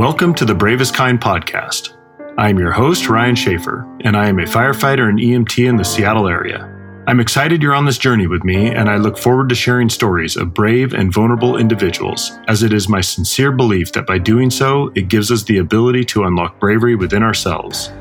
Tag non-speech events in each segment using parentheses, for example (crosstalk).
Welcome to the Bravest Kind podcast. I am your host, Ryan Sheaffer, and I am a firefighter and EMT in the Seattle area. I'm excited you're on this journey with me, and I look forward to sharing stories of brave and vulnerable individuals, as it is my sincere belief that by doing so, it gives us the ability to unlock bravery within ourselves.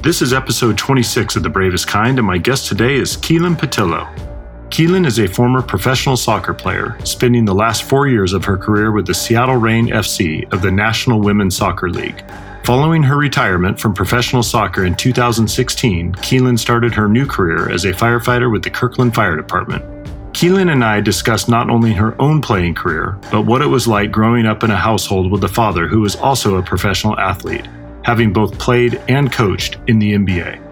This is episode 26 of The Bravest Kind, and my guest today is Keelin Pattillo. Keelin is a former professional soccer player, spending the last four years of her career with the Seattle Reign FC of the National Women's Soccer League. Following her retirement from professional soccer in 2016, Keelin started her new career as a firefighter with the Kirkland Fire Department. Keelin and I discussed not only her own playing career, but what it was like growing up in a household with a father who was also a professional athlete, having both played and coached in the NBA.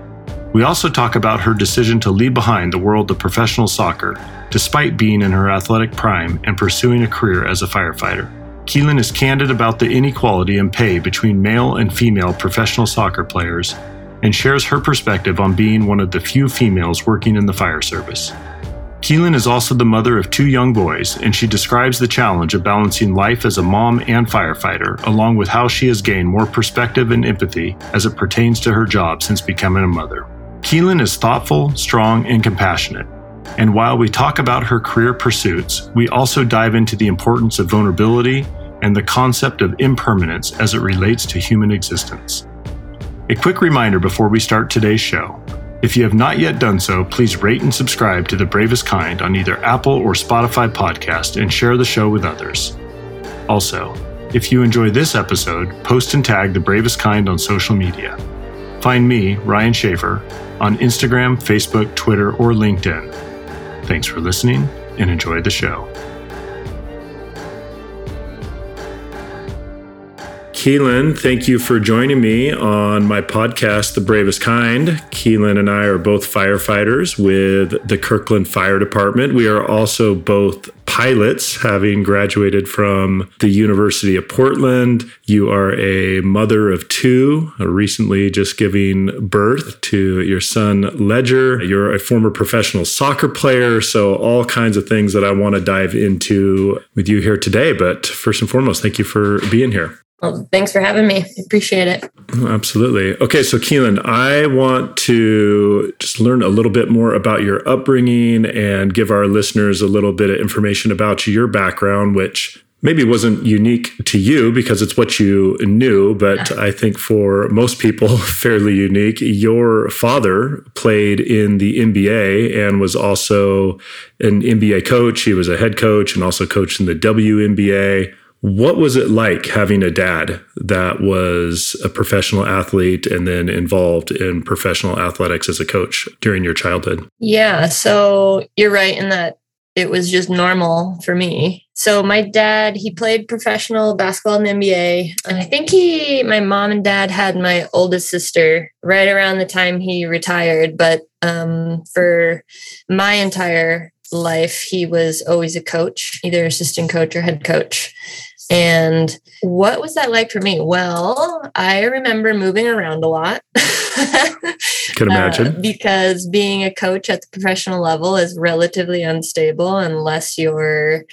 We also talk about her decision to leave behind the world of professional soccer, despite being in her athletic prime and pursuing a career as a firefighter. Keelin is candid about the inequality in pay between male and female professional soccer players and shares her perspective on being one of the few females working in the fire service. Keelin is also the mother of two young boys, and she describes the challenge of balancing life as a mom and firefighter, along with how she has gained more perspective and empathy as it pertains to her job since becoming a mother. Keelin is thoughtful, strong, and compassionate. And while we talk about her career pursuits, we also dive into the importance of vulnerability and the concept of impermanence as it relates to human existence. A quick reminder before we start today's show if you have not yet done so, please rate and subscribe to The Bravest Kind on either Apple or Spotify podcast and share the show with others. Also, if you enjoy this episode, post and tag The Bravest Kind on social media. Find me, Ryan Sheaffer, on Instagram, Facebook, Twitter, or LinkedIn. Thanks for listening and enjoy the show. Keelin, thank you for joining me on my podcast, The Bravest Kind. Keelin and I are both firefighters with the Kirkland Fire Department. We are also both pilots, having graduated from the University of Portland. You are a mother of two, recently just giving birth to your son, Ledger. You're a former professional soccer player. So, all kinds of things that I want to dive into with you here today. But first and foremost, thank you for being here. Well, thanks for having me. Appreciate it. Absolutely. Okay, so Keelin, I want to just learn a little bit more about your upbringing and give our listeners a little bit of information about your background, which maybe wasn't unique to you because it's what you knew, but I think for most people, (laughs) fairly unique. Your father played in the NBA and was also an NBA coach. He was a head coach and also coached in the WNBA. What was it like having a dad that was a professional athlete and then involved in professional athletics as a coach during your childhood? Yeah, so you're right in that it was just normal for me. So my dad, he played professional basketball in the NBA, and I think he, my mom and dad had my oldest sister right around the time he retired. But um, for my entire life, he was always a coach, either assistant coach or head coach. And what was that like for me? Well, I remember moving around a lot. (laughs) Can imagine. Uh, because being a coach at the professional level is relatively unstable unless you're,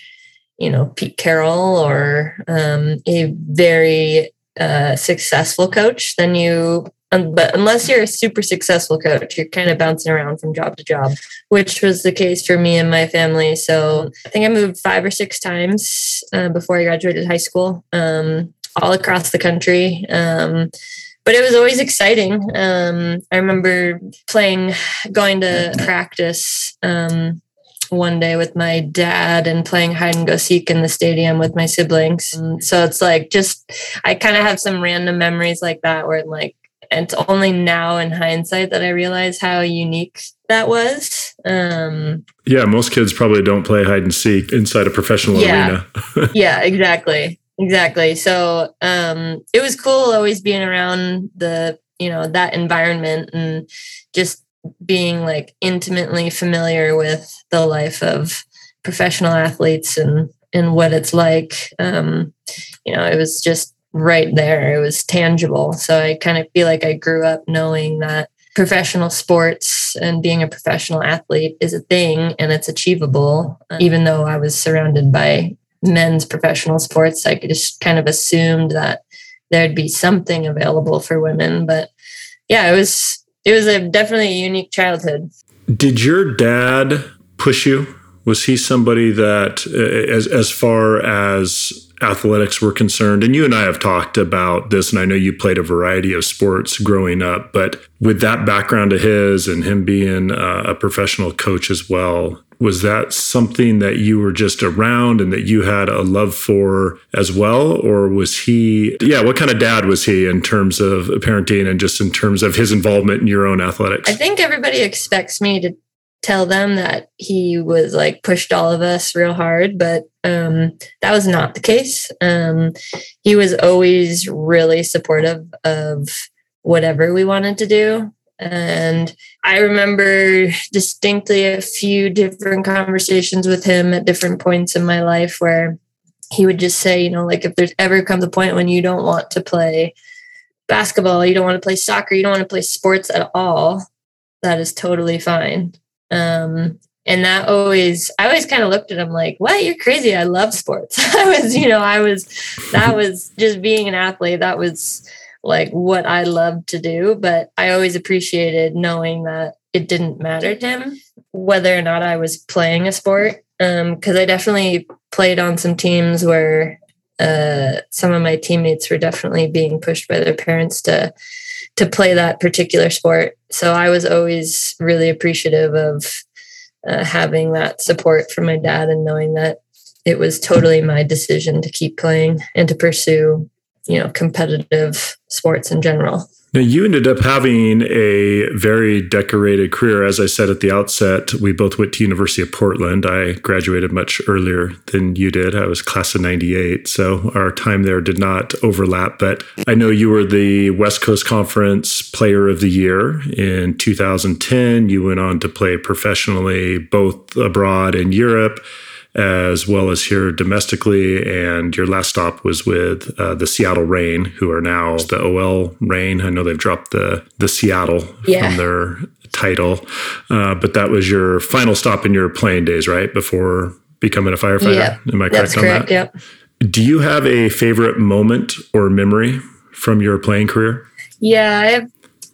you know, Pete Carroll or um, a very uh, successful coach. Then you um, but unless you're a super successful coach, you're kind of bouncing around from job to job, which was the case for me and my family. So I think I moved five or six times uh, before I graduated high school, um, all across the country. Um, but it was always exciting. Um, I remember playing, going to practice um, one day with my dad and playing hide and go seek in the stadium with my siblings. So it's like just I kind of have some random memories like that where I'm like it's only now in hindsight that I realize how unique that was. Um, yeah, most kids probably don't play hide and seek inside a professional yeah, arena. (laughs) yeah, exactly. Exactly. So um, it was cool always being around the, you know, that environment and just being like intimately familiar with the life of professional athletes and and what it's like. Um, you know, it was just right there. It was tangible. So I kind of feel like I grew up knowing that professional sports and being a professional athlete is a thing and it's achievable. Uh, even though I was surrounded by men's professional sports, I just kind of assumed that there'd be something available for women. But yeah, it was it was a definitely a unique childhood. Did your dad push you? Was he somebody that, uh, as as far as athletics were concerned, and you and I have talked about this, and I know you played a variety of sports growing up, but with that background of his and him being uh, a professional coach as well, was that something that you were just around and that you had a love for as well? Or was he yeah what kind of dad was he in terms of parenting and just in terms of his involvement in your own athletics? I think everybody expects me to tell them that he was like pushed all of us real hard but um that was not the case um he was always really supportive of whatever we wanted to do and I remember distinctly a few different conversations with him at different points in my life where he would just say, you know, like if there's ever comes a point when you don't want to play basketball, you don't want to play soccer, you don't want to play sports at all, that is totally fine. Um, and that always, I always kind of looked at him like, what? You're crazy. I love sports. (laughs) I was, you know, I was, that was just being an athlete. That was, like what I loved to do, but I always appreciated knowing that it didn't matter to him whether or not I was playing a sport. Um, Because um, I definitely played on some teams where uh, some of my teammates were definitely being pushed by their parents to to play that particular sport. So I was always really appreciative of uh, having that support from my dad and knowing that it was totally my decision to keep playing and to pursue you know competitive sports in general now you ended up having a very decorated career. As i said at the outset we both went to university of portland. I graduated much earlier than you did. I was class of 98 so our time there did not overlap but i know you were the west coast conference player of the year in 2010 you went on to play professionally both abroad in europe as well as here domestically. And your last stop was with uh, the Seattle Reign, who are now the OL Reign. I know they've dropped the the Seattle yeah. from their title, uh, but that was your final stop in your playing days, right? Before becoming a firefighter. Yep. Am I correct, correct on that? Yep. Do you have a favorite moment or memory from your playing career? Yeah, I have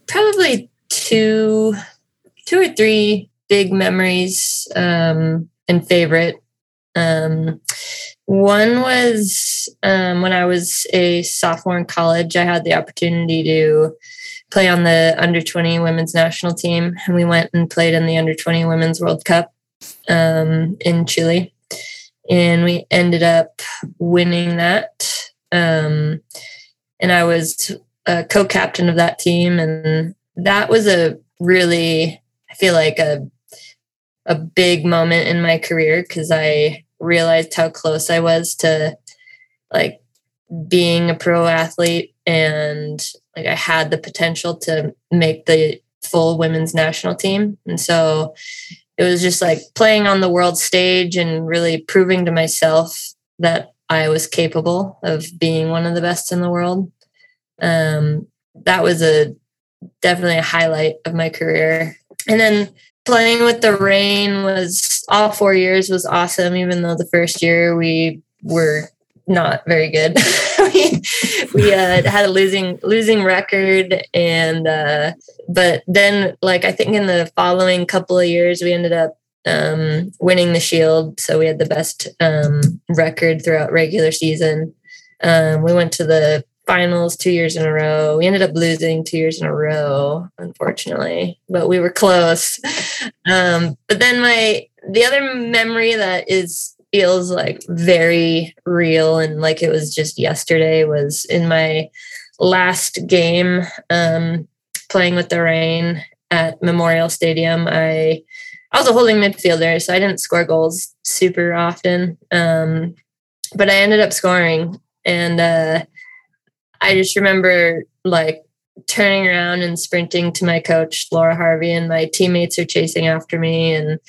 probably two, two or three big memories um, and favorite. Um, one was um, when I was a sophomore in college, I had the opportunity to play on the under 20 women's national team. And we went and played in the under 20 women's World Cup um, in Chile. And we ended up winning that. Um, and I was a co captain of that team. And that was a really, I feel like a a big moment in my career because I realized how close I was to like being a pro athlete and like I had the potential to make the full women's national team. And so it was just like playing on the world stage and really proving to myself that I was capable of being one of the best in the world. Um, that was a definitely a highlight of my career. And then playing with the Reign was all four years was awesome even though the first year we were not very good. (laughs) We, we uh, had a losing losing record and uh, but then like i think in the following couple of years we ended up um, winning the shield. So we had the best um, record throughout regular season. Um, we went to the finals two years in a row. We ended up losing two years in a row, unfortunately, but we were close. (laughs) Um, but then my the other memory that is feels like very real and like it was just yesterday was in my last game um, playing with the Reign at Memorial Stadium. I I was a holding midfielder, so I didn't score goals super often. Um, but I ended up scoring and uh, I just remember like turning around and sprinting to my coach, Laura Harvey, and my teammates are chasing after me, and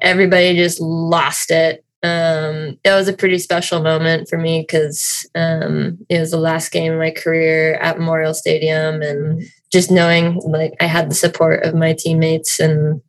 everybody just lost it. Um, it was a pretty special moment for me because um, it was the last game of my career at Memorial Stadium, and just knowing like I had the support of my teammates, and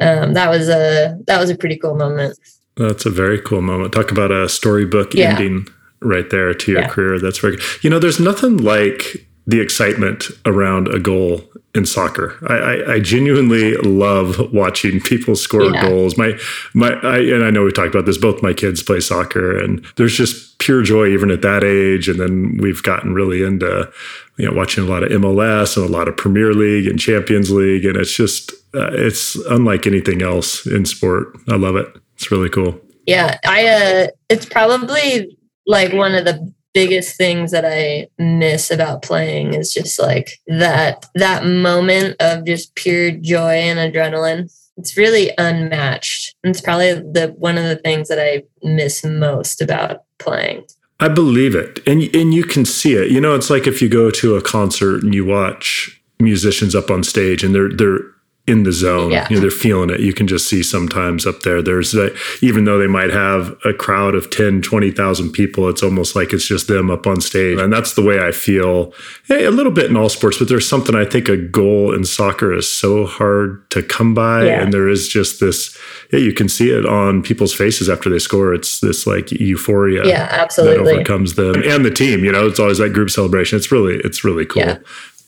um, that was a that was a pretty cool moment. That's a very cool moment. Talk about a storybook yeah. ending right there to your yeah. career. That's very, good. you know, there's nothing like the excitement around a goal in soccer. I, I, I genuinely love watching people score yeah. goals. My my I, and I know we talked about this. Both my kids play soccer, and there's just pure joy even at that age. And then we've gotten really into you know watching a lot of MLS and a lot of Premier League and Champions League, and it's just uh, it's unlike anything else in sport. I love it. It's really cool. Yeah, I uh, it's probably like one of the biggest things that I miss about playing is just like that that moment of just pure joy and adrenaline. It's really unmatched. It's probably the one of the things that I miss most about playing. I believe it. And and you can see it. You know, it's like if you go to a concert and you watch musicians up on stage and they're they're in the zone. Yeah. You know, they're feeling it. You can just see sometimes up there. There's even though they might have a crowd of 10, 20,000 people, it's almost like it's just them up on stage. And that's the way I feel hey, a little bit in all sports, but there's something I think a goal in soccer is so hard to come by. Yeah. And there is just this, yeah, you can see it on people's faces after they score. It's this like euphoria. Yeah, absolutely. That overcomes them and the team, you know, it's always that group celebration. It's really, it's really cool. Yeah.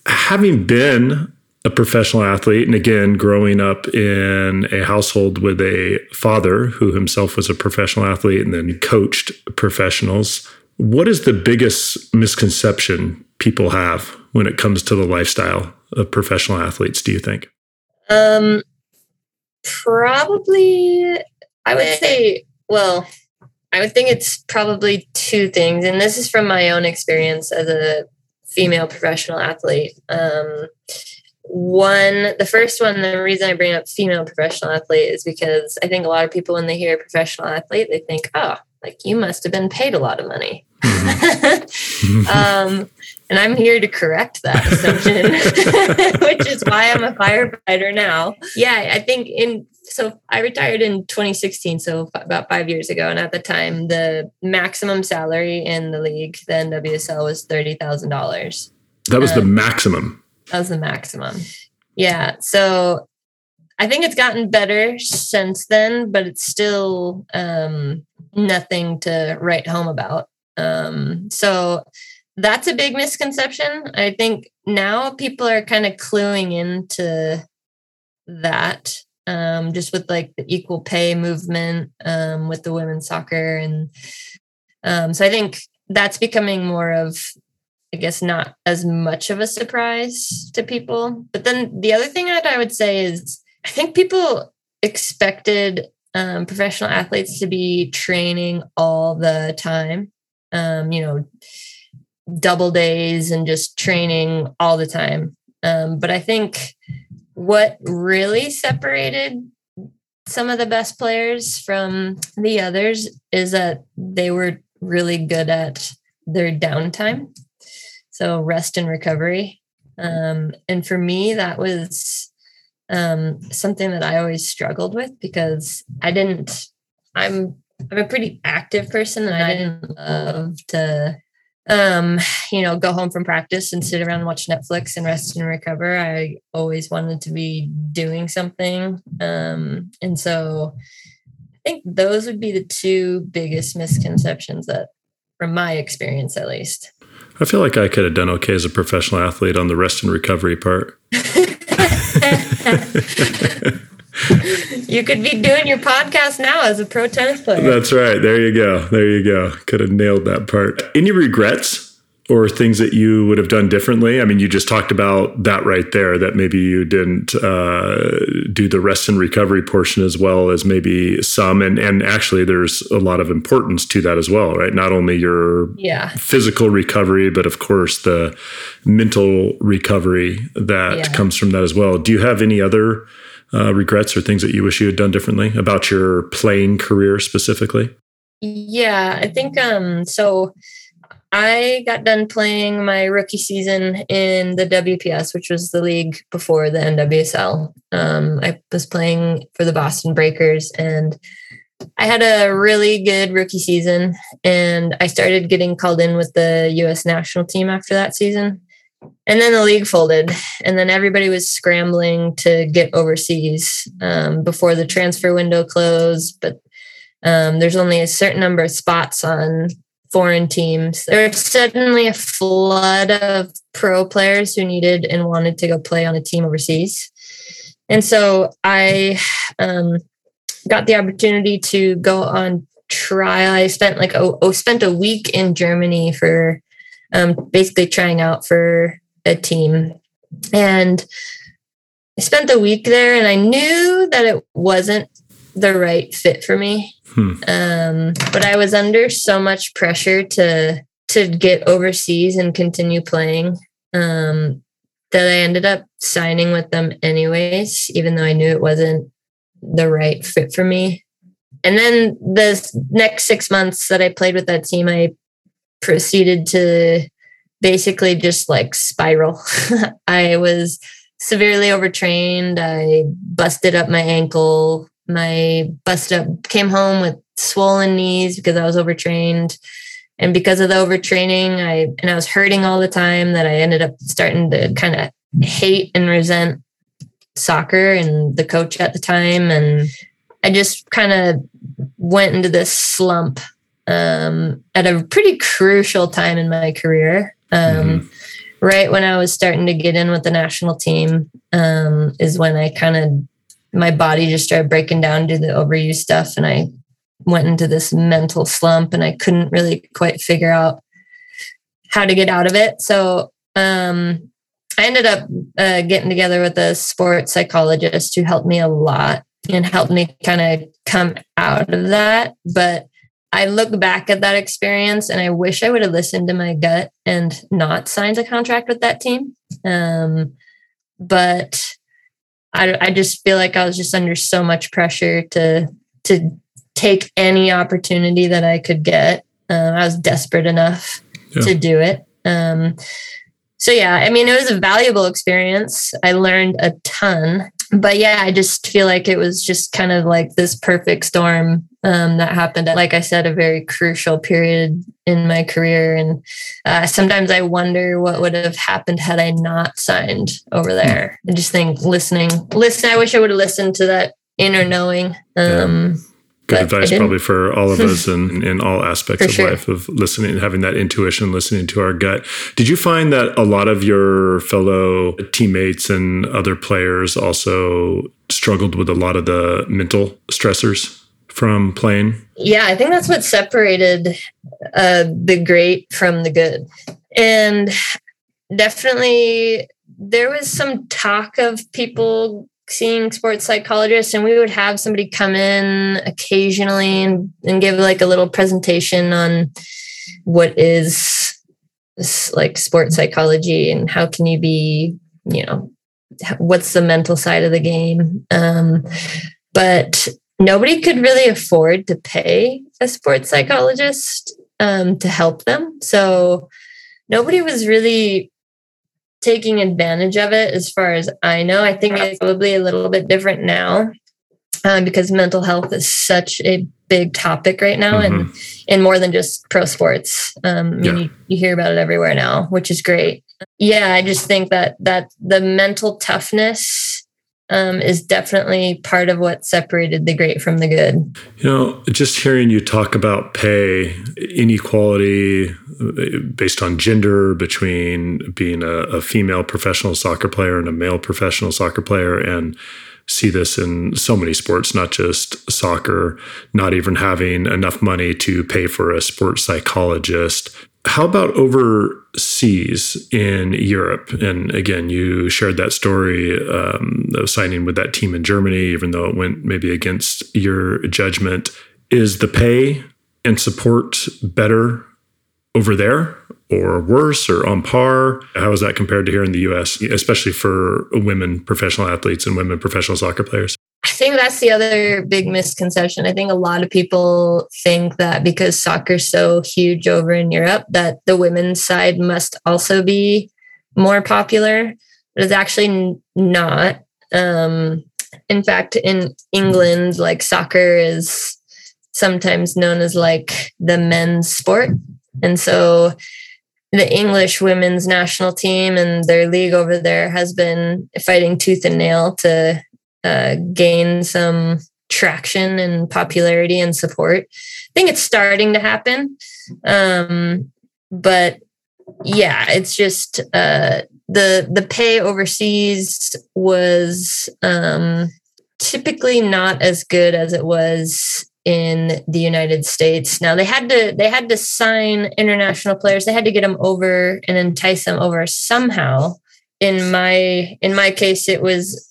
Having been a professional athlete. And again, growing up in a household with a father who himself was a professional athlete and then coached professionals. What is the biggest misconception people have when it comes to the lifestyle of professional athletes, do you think? Um, probably, I would say, well, I would think it's probably two things. And this is from my own experience as a female professional athlete. Um, one the first one the reason i bring up female professional athlete is because i think a lot of people when they hear professional athlete they think oh like you must have been paid a lot of money. Mm-hmm. (laughs) um, and i'm here to correct that assumption (laughs) which is why i'm a firefighter now. Yeah i think in so i retired in 2016 so about five years ago and at the time the maximum salary in the league the nwsl was $30000 that was um, the maximum as the maximum. Yeah. So I think it's gotten better since then, but it's still um, nothing to write home about. Um, so that's a big misconception. I think now people are kind of cluing into that um, just with like the equal pay movement um, with the women's soccer. And um, so I think that's becoming more of I guess not as much of a surprise to people. But then the other thing that I would say is I think people expected um, professional athletes to be training all the time, um, you know, double days and just training all the time. Um, but I think what really separated some of the best players from the others is that they were really good at their downtime so rest and recovery. Um, and for me, that was um, something that I always struggled with because I didn't. I'm I'm a pretty active person, and I didn't love to, um, you know, go home from practice and sit around and watch Netflix and rest and recover. I always wanted to be doing something, um, and so I think those would be the two biggest misconceptions that, from my experience at least. I feel like I could have done okay as a professional athlete on the rest and recovery part. you could be doing your podcast now as a pro tennis player. That's right. There you go. There you go. Could have nailed that part. Any regrets or things that you would have done differently? I mean, you just talked about that right there, that maybe you didn't uh, do the rest and recovery portion as well as maybe some. And, and actually, there's a lot of importance to that as well, right? Not only your yeah. physical recovery, but of course, the mental recovery that yeah. comes from that as well. Do you have any other uh, regrets or things that you wish you had done differently about your playing career specifically? Yeah, I think um, so I got done playing my rookie season in the WPS, which was the league before the NWSL. Um, I was playing for the Boston Breakers and I had a really good rookie season. And I started getting called in with the US national team after that season. And then the league folded, and then everybody was scrambling to get overseas um, before the transfer window closed. But um, there's only a certain number of spots on foreign teams. There was suddenly a flood of pro players who needed and wanted to go play on a team overseas. And so I um, got the opportunity to go on trial. I spent like oh, oh spent a week in Germany for um, basically trying out for a team, and I spent the week there, and I knew that it wasn't the right fit for me. Hmm. Um, but I was under so much pressure to to get overseas and continue playing um, that I ended up signing with them anyways, even though I knew it wasn't the right fit for me. And then the next six months that I played with that team, I proceeded to basically just like spiral. (laughs) I was severely overtrained. I busted up my ankle. My busted up came home with swollen knees because I was overtrained. And because of the overtraining, I and I was hurting all the time that I ended up starting to kind of hate and resent soccer and the coach at the time. And I just kind of went into this slump um, at a pretty crucial time in my career. Um, mm-hmm. Right when I was starting to get in with the national team, um, is when I kind of my body just started breaking down due to the overuse stuff, and I went into this mental slump, and I couldn't really quite figure out how to get out of it. So um, I ended up uh, getting together with a sports psychologist who helped me a lot and helped me kind of come out of that. But I look back at that experience and I wish I would have listened to my gut and not signed a contract with that team. Um, but I, I just feel like I was just under so much pressure to to take any opportunity that I could get. Um, I was desperate enough yeah. to do it. Um, so yeah, I mean, it was a valuable experience. I learned a ton, but yeah, I just feel like it was just kind of like this perfect storm um, that happened at, like I said, a very crucial period in my career. And uh, sometimes I wonder what would have happened had I not signed over there. I just think listening, listen. I wish I would have listened to that inner knowing. Um, yeah good advice probably for all of us in, (laughs) in all aspects of sure. life of listening and having that intuition listening to our gut did you find that a lot of your fellow teammates and other players also struggled with a lot of the mental stressors from playing yeah i think that's what separated uh, the great from the good. And definitely there was some talk of people seeing sports psychologists and we would have somebody come in occasionally and, and give like a little presentation on what is like sports psychology and how can you be you know what's the mental side of the game? Um, but nobody could really afford to pay a sports psychologist um, to help them so nobody was really taking advantage of it as far as I know. I think it's probably a little bit different now um, because mental health is such a big topic right now mm-hmm. and and more than just pro sports. Um, yeah. you, you hear about it everywhere now, which is great. Yeah, I just think that that the mental toughness um, is definitely part of what separated the great from the good. You know, just hearing you talk about pay inequality based on gender between being a, a female professional soccer player and a male professional soccer player, and see this in so many sports, not just soccer, not even having enough money to pay for a sports psychologist. How about overseas in Europe? And again, you shared that story um, of signing with that team in Germany, even though it went maybe against your judgment. Is the pay and support better over there or worse or on par? How is that compared to here in the US, especially for women professional athletes and women professional soccer players? I think that's the other big misconception. I think a lot of people think that because soccer's so huge over in Europe, that the women's side must also be more popular. But it's actually not. Um, in fact, in England, like soccer is sometimes known as like the men's sport. And so the English women's national team and their league over there has been fighting tooth and nail to uh, gain some traction and popularity and support. I think it's starting to happen. Um, but yeah, it's just uh, the the pay overseas was um, typically not as good as it was in the United States. Now they had to they had to sign international players. They had to get them over and entice them over somehow. In my in my case, it was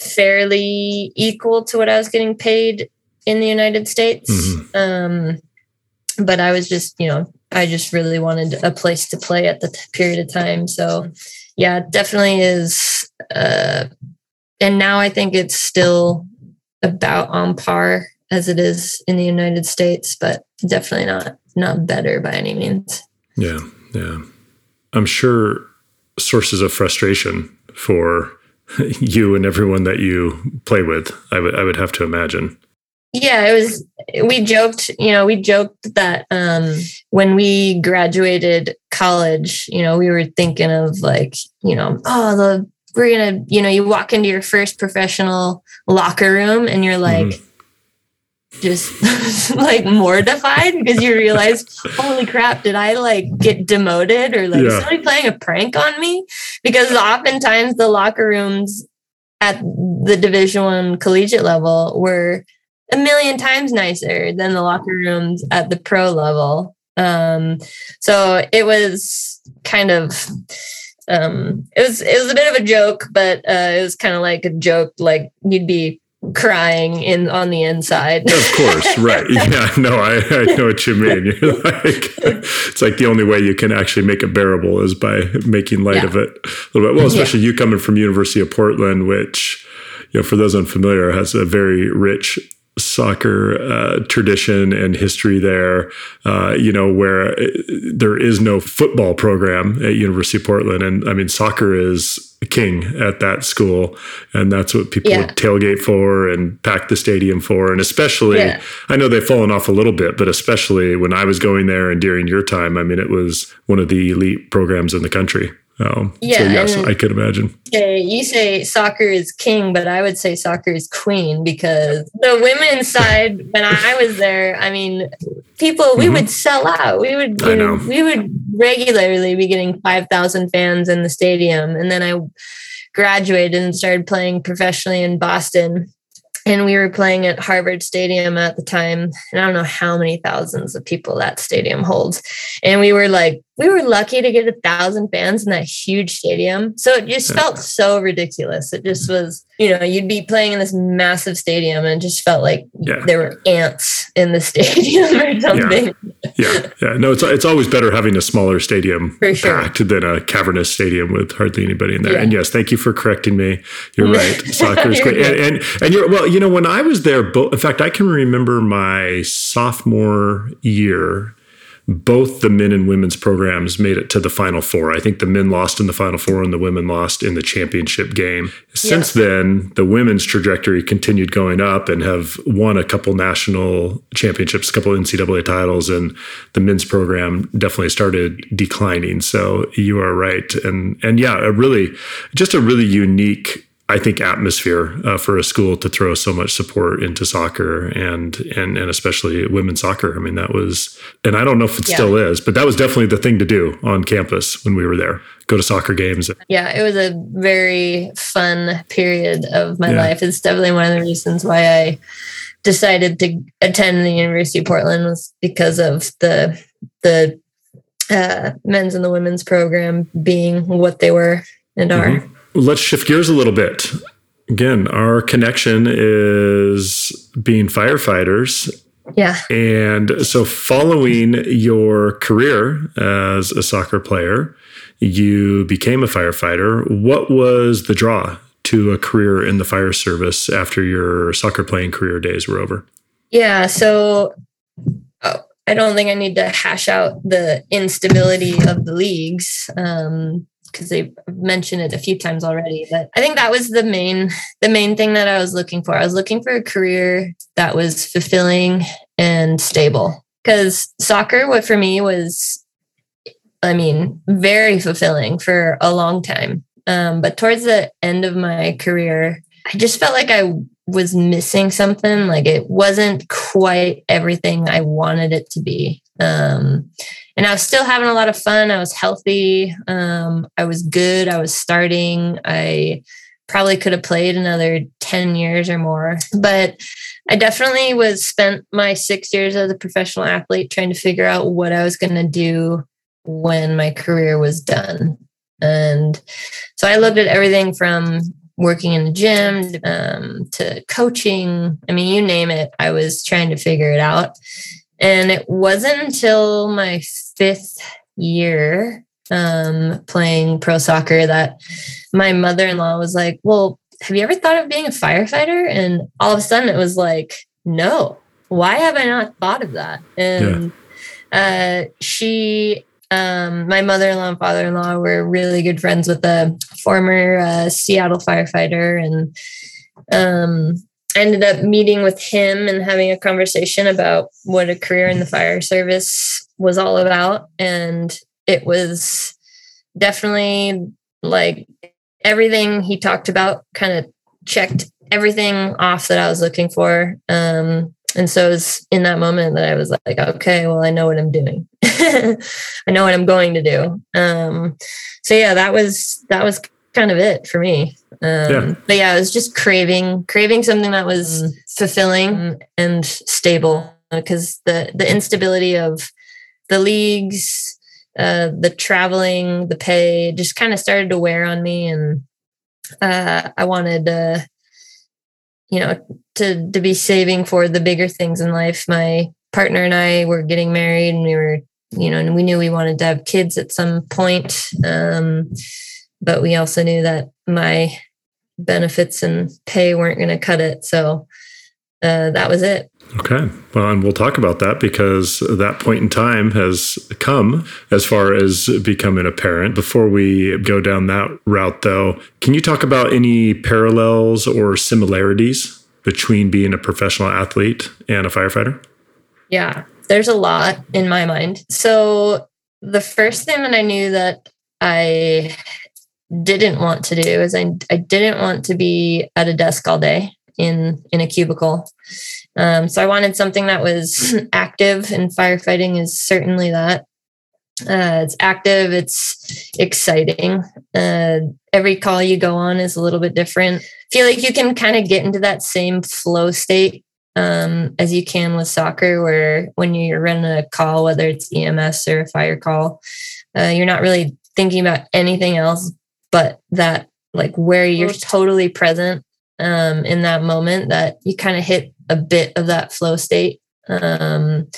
fairly equal to what I was getting paid in the United States. Mm-hmm. Um, but I was just, you know, I just really wanted a place to play at the t- period of time. So, yeah, definitely is. Uh, and now I think it's still about on par as it is in the United States, but definitely not not better by any means. Yeah, yeah. I'm sure sources of frustration for (laughs) you and everyone that you play with. I would I would have to imagine. Yeah, it was. We joked, you know, we joked that um, when we graduated college, you know, we were thinking of like, you know, oh, the we're gonna, you know, you walk into your first professional locker room and you're like. Mm-hmm just (laughs) like mortified because you realize, holy crap, did I like get demoted or like yeah. somebody playing a prank on me? Because oftentimes the locker rooms at the division one collegiate level were a million times nicer than the locker rooms at the pro level. Um, so it was kind of um, it was it was a bit of a joke, but uh, it was kind of like a joke, like you'd be crying in on the inside. of course, (laughs) right? Yeah, no, I, I know what you mean. (laughs) You're like, it's like the only way you can actually make it bearable is by making light yeah. of it a little bit. Well, especially yeah. you coming from University of Portland, which you know, for those unfamiliar, has a very rich soccer uh, tradition and history there, uh, you know, where uh, there is no football program at University of Portland. And I mean, soccer is king at that school. And that's what people yeah. would tailgate for and pack the stadium for. And especially, yeah. I know they've fallen off a little bit, but especially when I was going there and during your time, I mean, it was one of the elite programs in the country. Um, yeah, so yes, I could imagine. Okay, you say soccer is king, but I would say soccer is queen because the women's side, when I was there, I mean, people we mm-hmm. would sell out. We would you know. we would regularly be getting five thousand fans in the stadium, and then I graduated and started playing professionally in Boston and we were playing at Harvard Stadium at the time. And I don't know how many thousands of people that stadium holds. And we were like, we were lucky to get a thousand fans in that huge stadium. So it just felt so ridiculous. It just was, you know, you'd be playing in this massive stadium and it just felt like yeah. there were ants in the (laughs) stadium or something. Yeah. yeah. Yeah. No, it's it's always better having a smaller stadium sure. packed than a cavernous stadium with hardly anybody in there. Yeah. And yes, thank you for correcting me. You're (laughs) right. Soccer is great. And, and, and you're well, you know, when I was there, in fact, I can remember my sophomore year both the men and women's programs made it to the final four. I think the men lost in the final four and the women lost in the championship game. Since yeah. then, the women's trajectory continued going up and have won a couple national championships, a couple NCAA titles, and the men's program definitely started declining. So you are right. And and yeah, a really just a really unique I think atmosphere uh, for a school to throw so much support into soccer and and and especially women's soccer. I mean, that was, and I don't know if it yeah. still is, but that was definitely the thing to do on campus when we were there. Go to soccer games. Yeah, it was a very fun period of my yeah. life. It's definitely one of the reasons why I decided to attend the University of Portland was because of the the uh, men's and the women's program being what they were and mm-hmm. are let's shift gears a little bit. Again, our connection is being firefighters. Yeah. And so, following your career as a soccer player, you became a firefighter. What was the draw to a career in the fire service after your soccer playing career days were over? Yeah. So, oh, I don't think I need to hash out the instability of the leagues. Um, because they mentioned it a few times already but i think that was the main the main thing that i was looking for i was looking for a career that was fulfilling and stable because soccer what for me was i mean very fulfilling for a long time um, but towards the end of my career i just felt like i was missing something. Like it wasn't quite everything I wanted it to be. Um, and I was still having a lot of fun. I was healthy. Um, I was good. I was starting. I probably could have played another 10 years or more. But I definitely was spent my six years as a professional athlete trying to figure out what I was going to do when my career was done. And so I looked at everything from working in the gym um, to coaching. I mean, you name it, I was trying to figure it out. And it wasn't until my fifth year um, playing pro soccer that my mother in law was like, Well, have you ever thought of being a firefighter? And all of a sudden it was like, No, why have I not thought of that? And yeah. uh, she um, my mother-in-law and father-in-law were really good friends with a former uh, Seattle firefighter, and um, ended up meeting with him and having a conversation about what a career in the fire service was all about. And it was definitely like everything he talked about kind of checked everything off that I was looking for. Um, and so it was in that moment that I was like, okay, well, I know what I'm doing. (laughs) I know what I'm going to do. Um, so yeah, that was that was kind of it for me. Um, yeah. But yeah, I was just craving craving something that was mm. fulfilling and stable because the the instability of the leagues, uh, the traveling, the pay just kind of started to wear on me, and uh, I wanted. Uh, you know to to be saving for the bigger things in life my partner and i were getting married and we were you know and we knew we wanted to have kids at some point um, but we also knew that my benefits and pay weren't going to cut it so uh, that was it Okay. Well, and we'll talk about that because that point in time has come as far as becoming a parent. Before we go down that route, though, can you talk about any parallels or similarities between being a professional athlete and a firefighter? Yeah, there's a lot in my mind. So, the first thing that I knew that I didn't want to do is I, I didn't want to be at a desk all day in in a cubicle um, so I wanted something that was (clears throat) active, and firefighting is certainly that. Uh, it's active, it's exciting. Uh, every call you go on is a little bit different. feel like you can kind of get into that same flow state um, as you can with soccer, where when you're running a call, whether it's EMS or a fire call, uh, you're not really thinking about anything else but that, like where you're totally present um, in that moment, that you kind of hit a bit of that flow state, um,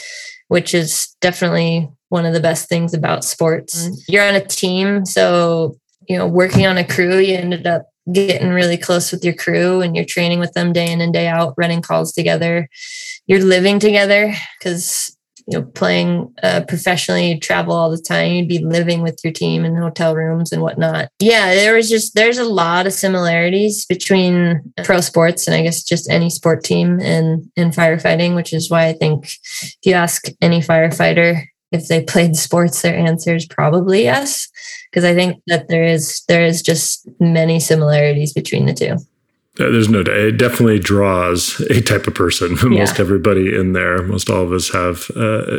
which is definitely one of the best things about sports. Mm-hmm. You're on a team, so you know, working on a crew, you ended up getting really close with your crew and you're training with them day in and day out, running calls together. You're living together because you know, playing uh, professionally, you travel all the time, you'd be living with your team in hotel rooms and whatnot. Yeah, there was just, there's a lot of similarities between pro sports and I guess just any sport team and, and firefighting, which is why I think if you ask any firefighter if they played sports, their answer is probably yes. Because I think that there is, there is just many similarities between the two. Uh, there's no doubt. It definitely draws a type of person. (laughs) Most everybody in there, most all of us have uh,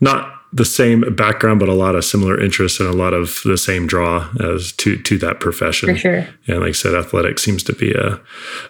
not the same background, but a lot of similar interests and a lot of the same draw as to to that profession. For sure. And like I said, athletics seems to be a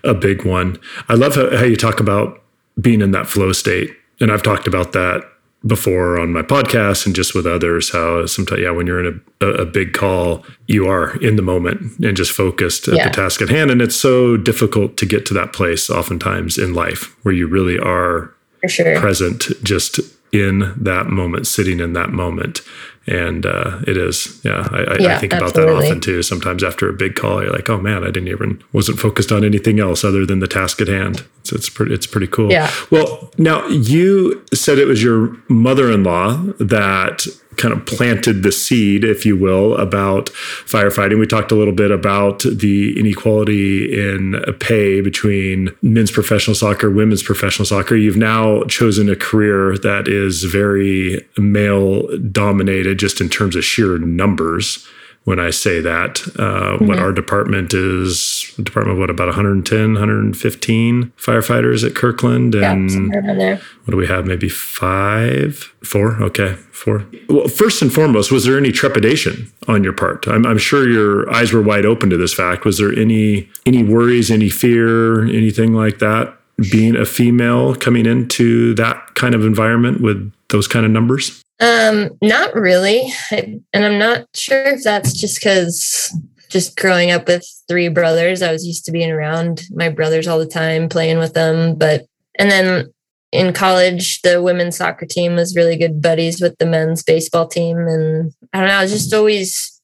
a big one. I love how, how you talk about being in that flow state, and I've talked about that before on my podcast and just with others how sometimes yeah when you're in a, a big call you are in the moment and just focused at yeah. the task at hand and it's so difficult to get to that place oftentimes in life where you really are sure. present just in that moment sitting in that moment and uh, it is. Yeah I, yeah, I think about that often too. Sometimes after a big call you're like oh man i didn't even wasn't focused on anything else other than the task at hand. It's, it's pretty it's pretty cool. Yeah. Well now you said it was your mother-in-law that kind of planted the seed, if you will, about firefighting. We talked a little bit about the inequality in pay between men's professional soccer, women's professional soccer. You've now chosen a career that is very male dominated, just in terms of sheer numbers when I say that. Uh, mm-hmm. What our department is, department of what about 110, 115 firefighters at Kirkland, and yeah, what do we have? Maybe five, four. Okay, four. Well, first and foremost, was there any trepidation on your part? I'm, I'm sure your eyes were wide open to this fact. Was there any any worries, any fear, anything like that? Being a female coming into that kind of environment with those kind of numbers? Um, not really. I, and I'm not sure if that's just because just growing up with three brothers, I was used to being around my brothers all the time, playing with them. But, and then in college, the women's soccer team was really good buddies with the men's baseball team. And I don't know, I was just always,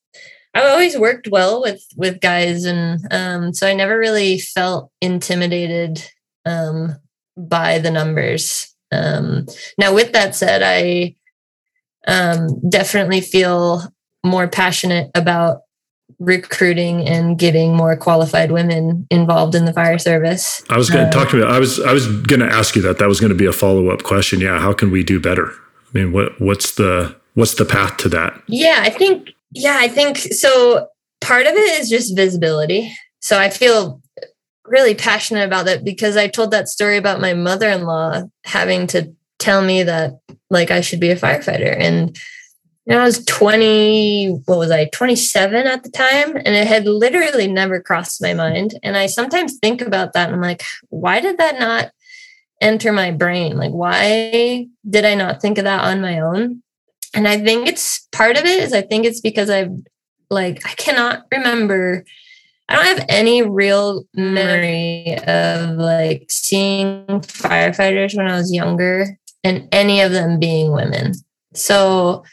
I've always worked well with, with guys. And, um, so I never really felt intimidated, um, by the numbers. Um, now with that said, I, um, definitely feel more passionate about recruiting and getting more qualified women involved in the fire service. I was going to uh, talk to you. I was I was going to ask you that. That was going to be a follow up question. Yeah, how can we do better? I mean, what what's the what's the path to that? Yeah, I think yeah, I think so. Part of it is just visibility. So I feel really passionate about that because I told that story about my mother in law having to tell me that like I should be a firefighter. And you know, I was 20, what was I, 27 at the time? And it had literally never crossed my mind. And I sometimes think about that and I'm like, why did that not enter my brain? Like, why did I not think of that on my own? And I think it's part of it is I think it's because I've like, I cannot remember. I don't have any real memory of like seeing firefighters when I was younger and any of them being women. So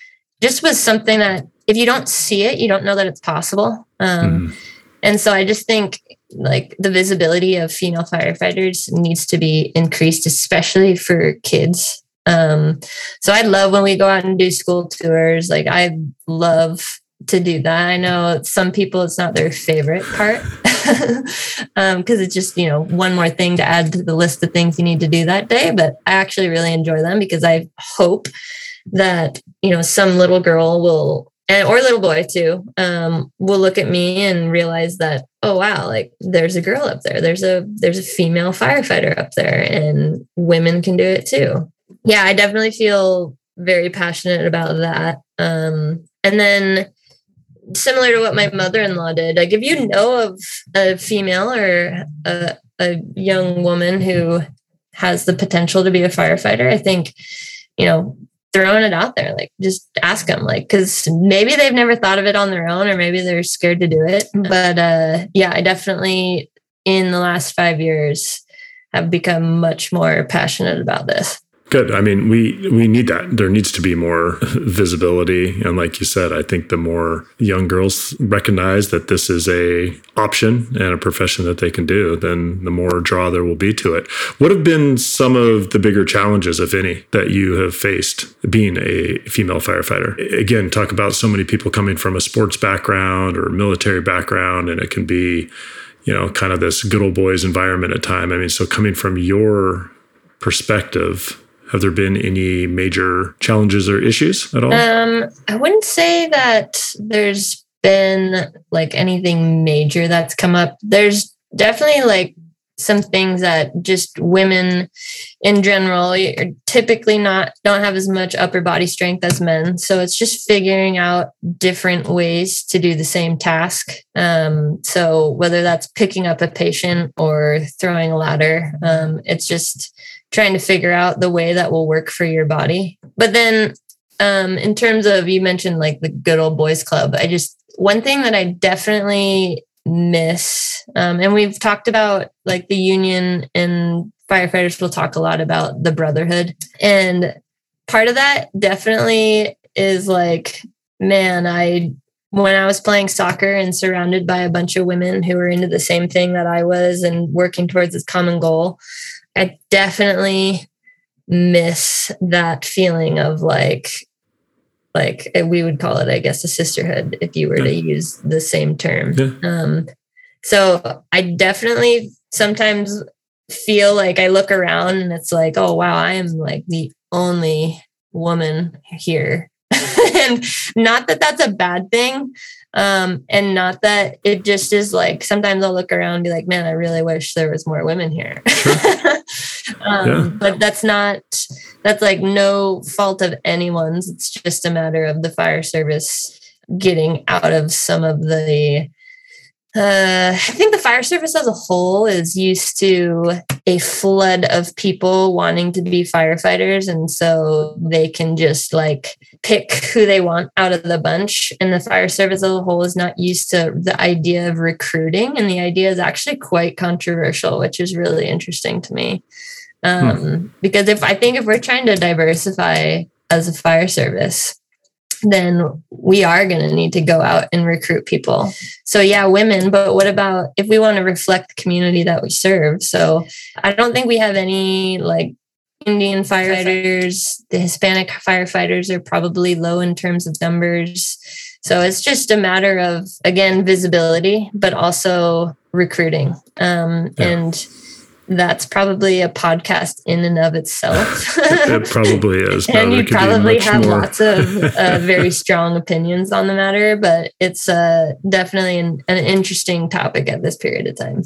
just was something that if you don't see it, you don't know that it's possible. Um, mm. And so I just think like the visibility of female firefighters needs to be increased, especially for kids. Um, so I love when we go out and do school tours. Like I love to do that. I know some people it's not their favorite part because (laughs) um, it's just you know one more thing to add to the list of things you need to do that day. But I actually really enjoy them because I hope that you know some little girl will and or little boy too um, will look at me and realize that oh wow like there's a girl up there there's a there's a female firefighter up there and women can do it too yeah i definitely feel very passionate about that um, and then similar to what my mother-in-law did. Like if you know of a female or a, a young woman who has the potential to be a firefighter i think you know throwing it out there like just ask them like because maybe they've never thought of it on their own or maybe they're scared to do it. But uh yeah i definitely in the last five years have become much more passionate about this Good. I mean, we we need that. There needs to be more (laughs) visibility, and like you said, I think the more young girls recognize that this is a option and a profession that they can do, then the more draw there will be to it. What have been some of the bigger challenges, if any, that you have faced being a female firefighter? Again, talk about so many people coming from a sports background or military background, and it can be, you know, kind of this good old boys environment at time. I mean, so coming from your perspective have there been any major challenges or issues at all? Um, I wouldn't say that there's been like anything major that's come up. There's definitely like some things that just women in general typically not don't have as much upper body strength as men so it's just figuring out different ways to do the same task um, so whether that's picking up a patient or throwing a ladder um, it's just trying to figure out the way that will work for your body. But then, um, in terms of you mentioned like the good old boys club, I just one thing that I definitely miss, um, and we've talked about like the union and firefighters will talk a lot about the brotherhood, and part of that definitely is like, man, I when I was playing soccer and surrounded by a bunch of women who were into the same thing that I was and working towards this common goal, I definitely miss that feeling of like like eh, we would call it i guess a sisterhood if you were yeah. to use the same term yeah. um so i definitely sometimes feel like i look around and it's like oh wow i am like the only woman here (laughs) and not that that's a bad thing. Um, and not that it just is like sometimes I'll look around and be like, man, I really wish there was more women here. (laughs) um, yeah. But that's not, that's like no fault of anyone's. It's just a matter of the fire service getting out of some of the uh, I think the fire service as a whole is used to a flood of people wanting to be firefighters. And so they can just like pick who they want out of the bunch. And the fire service as a whole is not used to the idea of recruiting. And the idea is actually quite controversial, which is really interesting to me. Um, hmm. Because if I think if we're trying to diversify as a fire service, then we are going to need to go out and recruit people. So, yeah, women, but what about if we want to reflect the community that we serve? So, I don't think we have any like Indian firefighters. The Hispanic firefighters are probably low in terms of numbers. So, it's just a matter of, again, visibility, but also recruiting. Um, yeah. And that's probably a podcast in and of itself. (laughs) it probably is. (laughs) and you probably have more. lots of uh, (laughs) very strong opinions on the matter, but it's uh, definitely an, an interesting topic at this period of time.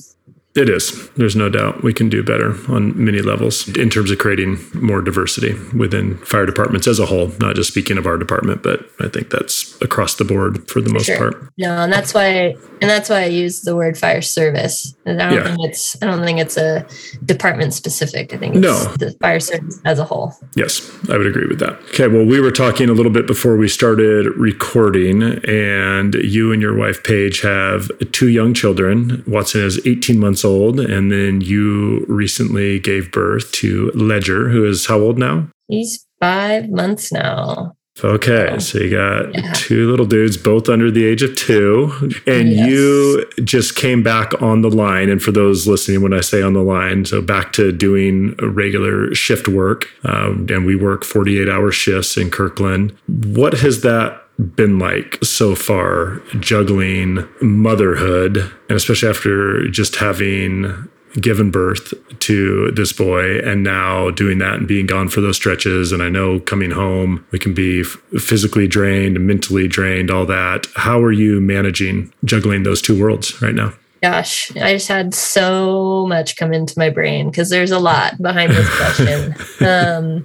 It is. There's no doubt we can do better on many levels in terms of creating more diversity within fire departments as a whole, not just speaking of our department, but I think that's across the board for the most sure. part. No, and that's why and that's why I use the word fire service. And I don't yeah. think it's I don't think it's a department specific. I think it's no. the fire service as a whole. Yes, I would agree with that. Okay, well we were talking a little bit before we started recording and you and your wife Paige have two young children. Watson is 18 months old, and then you recently gave birth to Ledger, who is how old now? He's five months now. Okay, so you got yeah. two little dudes, both under the age of two, and yes. you just came back on the line. And for those listening, when I say on the line, so back to doing regular shift work, um, and we work 48 hour shifts in Kirkland. What has that been like so far juggling motherhood and especially after just having given birth to this boy and now doing that and being gone for those stretches and i know coming home we can be physically drained mentally drained all that. How are you managing juggling those two worlds right now? Gosh i just had so much come into my brain because there's a lot behind this question. (laughs) Um,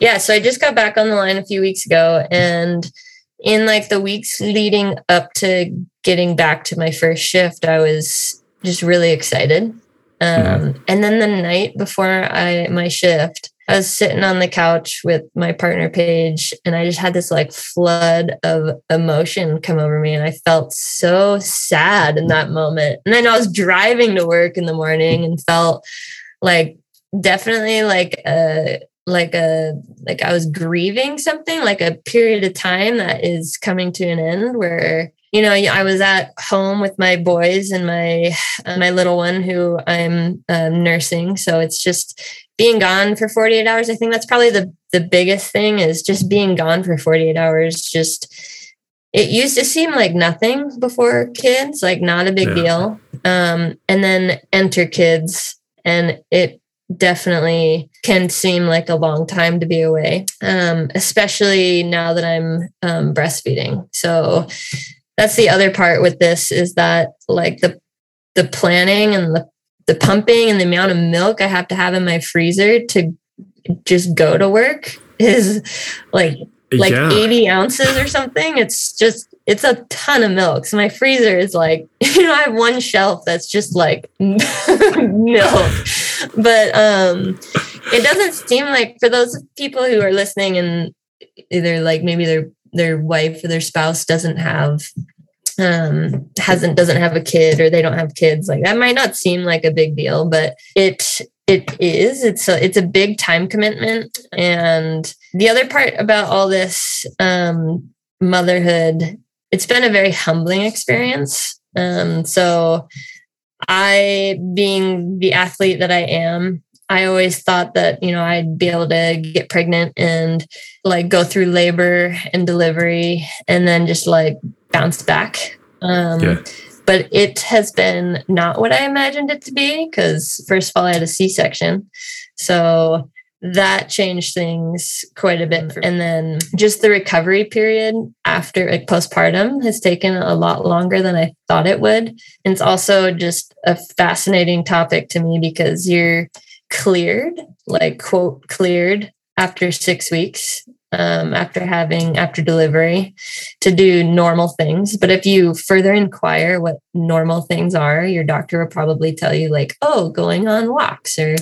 yeah so i just got back on the line a few weeks ago and in like the weeks leading up to getting back to my first shift, I was just really excited. Um, mm-hmm. And then the night before I my shift, I was sitting on the couch with my partner Paige, and I just had this like flood of emotion come over me, and I felt so sad in that moment. And then I was driving to work in the morning and felt like definitely like a like a like I was grieving something, like a period of time that is coming to an end where you know I was at home with my boys and my uh, my little one who I'm um, nursing, so it's just being gone for 48 hours. I think that's probably the the biggest thing is just being gone for 48 hours. Just it used to seem like nothing before kids, like not a big yeah. deal, um, and then enter kids, and it definitely can seem like a long time to be away, um, especially now that I'm um, breastfeeding. So that's the other part with this is that like the the planning and the the pumping and the amount of milk I have to have in my freezer to just go to work (laughs) is like like yeah. 80 ounces or something. It's just it's a ton of milk. So my freezer is like, (laughs) you know, I have one shelf that's just like (laughs) milk. But um it doesn't seem like for those people who are listening and either like maybe their their wife or their spouse doesn't have um hasn't doesn't have a kid or they don't have kids like that might not seem like a big deal but it it is it's a it's a big time commitment and the other part about all this um motherhood it's been a very humbling experience. Um, so I, being the athlete that I am, I always thought that, you know, I'd be able to get pregnant and like go through labor and delivery and then just like bounce back. Um, yeah. But it has been not what I imagined it to be because, first of all, I had a C section. So that changed things quite a bit. And then just the recovery period after like postpartum has taken a lot longer than I thought it would. And it's also just a fascinating topic to me because you're cleared, like quote cleared after six weeks um, after having after delivery to do normal things but if you further inquire what normal things are your doctor will probably tell you like oh going on walks or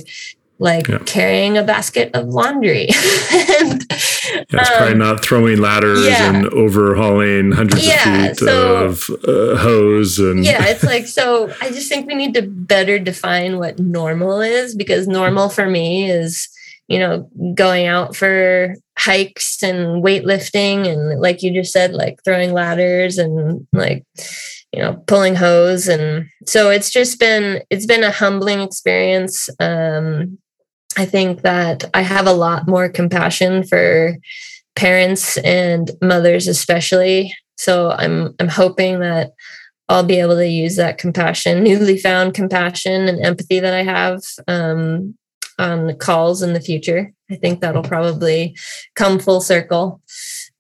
like yeah. carrying a basket of laundry. (laughs) and, it's um, probably not throwing ladders yeah. and overhauling hundreds yeah, of feet so, of uh, hose and yeah, it's (laughs) like so. I just think we need to better define what normal is because normal for me is you know going out for hikes and weightlifting and like you just said like throwing ladders and like you know pulling hose and so it's just been it's been a humbling experience um I think that I have a lot more compassion for parents and mothers especially. So I'm I'm hoping that I'll be able to use that compassion, (laughs) newly found compassion and empathy that I have um, on calls in the future. I think that'll probably come full circle.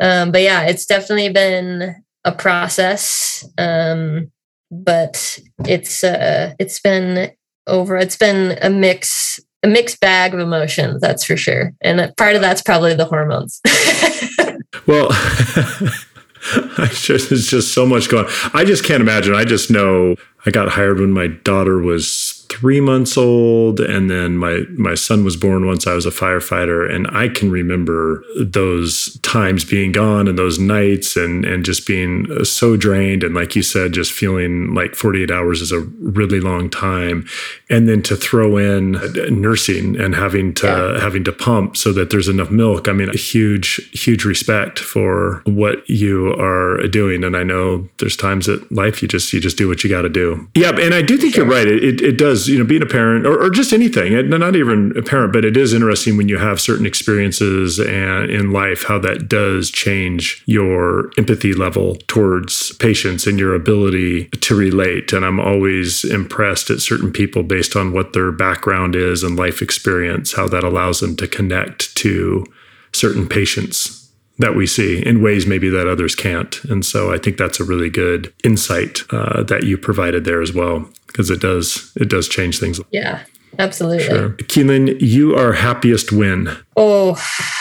Um, but yeah, it's definitely been a process, um, but it's uh, it's been over. It's been a mix a mixed bag of emotions, that's for sure. And part of that's probably the hormones. (laughs) well, (laughs) there's just so much going. I just can't imagine. I just know I got hired when my daughter was three months old, and then my my son was born once I was a firefighter, and I can remember those times being gone and those nights, and and just being uh, so drained, and like you said, just feeling like 48 hours is a really long time, and then to throw in nursing and having to yeah. having to pump so that there's enough milk. I mean, a huge huge respect for what you are doing, and I know there's times that life you just you just do what you got to do. Yeah, and I do think sure. you're right. It, it, it does you know being a parent or, or just anything not even a parent but it is interesting when you have certain experiences and in life how that does change your empathy level towards patients and your ability to relate and i'm always impressed at certain people based on what their background is and life experience how that allows them to connect to certain patients that we see in ways maybe that others can't. And so I think that's a really good insight uh, that you provided there as well, because it does it does change things. Yeah. Absolutely. Sure. Keelin, you are happiest when? Oh,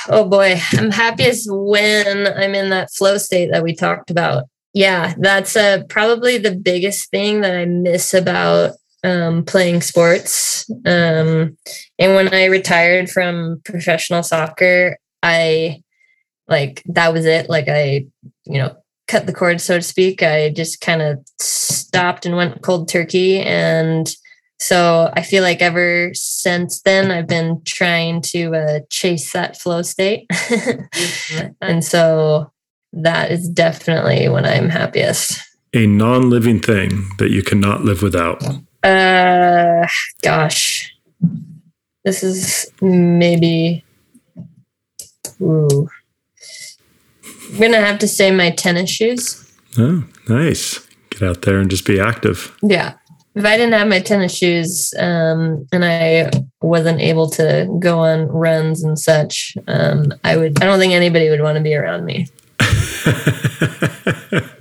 oh boy. I'm happiest when I'm in that flow state that we talked about. Yeah, that's uh, probably the biggest thing that I miss about um, playing sports. Um, and when I retired from professional soccer, I like that was it like i you know cut the cord so to speak. I just kind of stopped and went cold turkey. And so i feel like ever since then i've been trying to uh, chase that flow state. (laughs) And so that is definitely when i'm happiest. A non-living thing that you cannot live without. Uh gosh. This is maybe ooh I'm gonna have to say my tennis shoes. Oh, nice. Get out there and just be active. Yeah. If I didn't have my tennis shoes um, and I wasn't able to go on runs and such, um, I would. I don't think anybody would want to be around me. (laughs)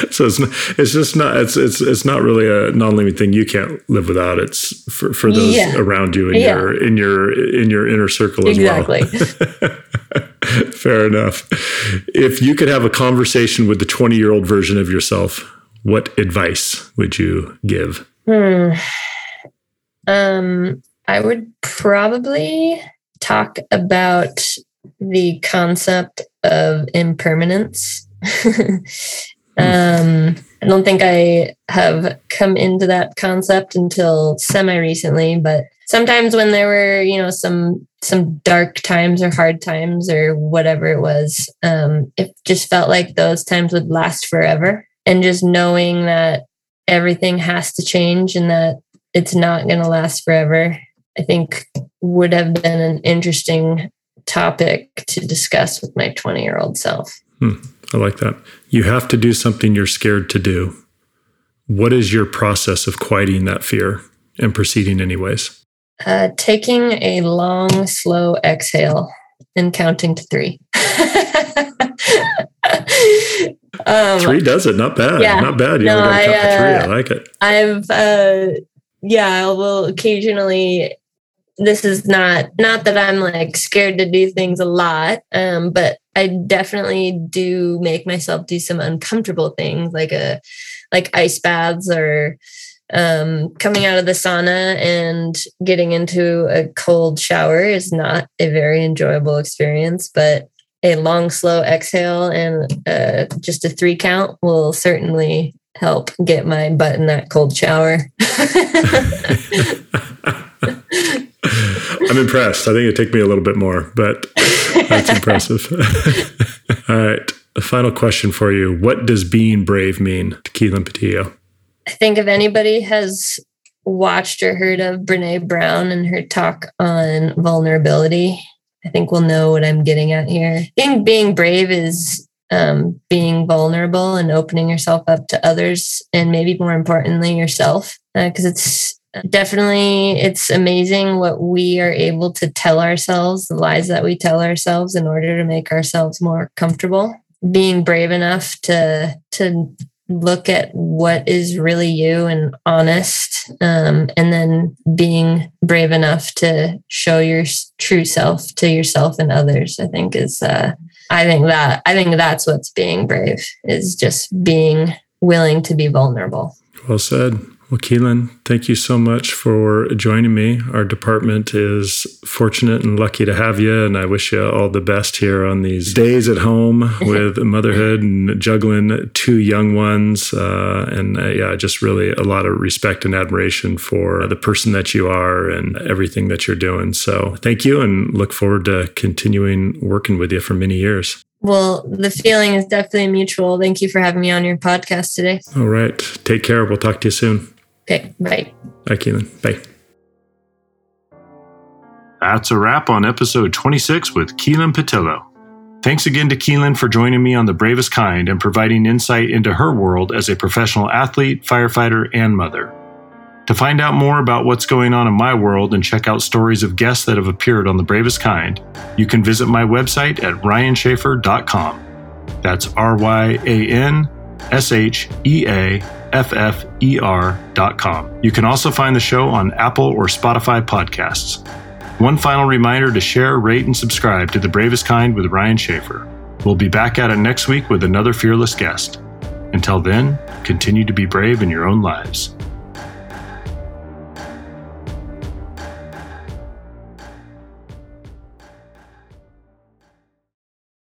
(laughs) so it's not, it's just not it's it's it's not really a non-living thing you can't live without it's for, for those yeah. around you in yeah. your in your in your inner circle as exactly. well (laughs) fair enough if you could have a conversation with the 20 year old version of yourself what advice would you give hmm. um i would probably talk about the concept of impermanence (laughs) Um, I don't think I have come into that concept until semi recently, but sometimes when there were, you know, some some dark times or hard times or whatever it was, um, it just felt like those times would last forever. And just knowing that everything has to change and that it's not going to last forever, I think would have been an interesting topic to discuss with my 20 year old self. Hmm, I like that. You have to do something you're scared to do. What is your process of quieting that fear and proceeding anyways? Uh, taking a long, slow exhale and counting to three. (laughs) um, three does it. Not bad. Yeah, not bad. You no, only got to count to three. I uh, like it. I've, uh, yeah, I will occasionally. This is not not that I'm like scared to do things a lot, um, but I definitely do make myself do some uncomfortable things, like a like ice baths or um, coming out of the sauna and getting into a cold shower is not a very enjoyable experience, but a long, slow exhale and uh, just a three count will certainly help get my butt in that cold shower. (laughs) (laughs) (laughs) I'm impressed. I think it took me a little bit more, but that's (laughs) impressive. (laughs) All right. A final question for you. What does being brave mean to Keelin Pattillo? I think if anybody has watched or heard of Brene Brown and her talk on vulnerability, I think we'll know what I'm getting at here. I think being brave is um, being vulnerable and opening yourself up to others, and maybe more importantly, yourself, because uh, it's definitely it's amazing what we are able to tell ourselves the lies that we tell ourselves in order to make ourselves more comfortable. Being brave enough to to look at what is really you and honest um, and then being brave enough to show your true self to yourself and others i think is uh, i think that i think that's what's being brave is just being willing to be vulnerable. Well said well, Keelin, thank you so much for joining me. Our department is fortunate and lucky to have you, and I wish you all the best here on these days at home (laughs) with motherhood and juggling two young ones. Uh, and uh, yeah, just really a lot of respect and admiration for the person that you are and everything that you're doing. So thank you, and look forward to continuing working with you for many years. Well, the feeling is definitely mutual. Thank you for having me on your podcast today. All right. Take care. We'll talk to you soon. Okay, bye. Bye, Keelin. Bye. That's a wrap on episode 26 with Keelin Pattillo. Thanks again to Keelin for joining me on The Bravest Kind and providing insight into her world as a professional athlete, firefighter, and mother. To find out more about what's going on in my world and check out stories of guests that have appeared on The Bravest Kind, you can visit my website at ryansheaffer.com. That's R Y A N S H E A fffer.com. You can also find the show on Apple or Spotify podcasts. One final reminder to share, rate, and subscribe to The Bravest Kind with Ryan Sheaffer. We'll be back at it next week with another fearless guest. Until then, continue to be brave in your own lives.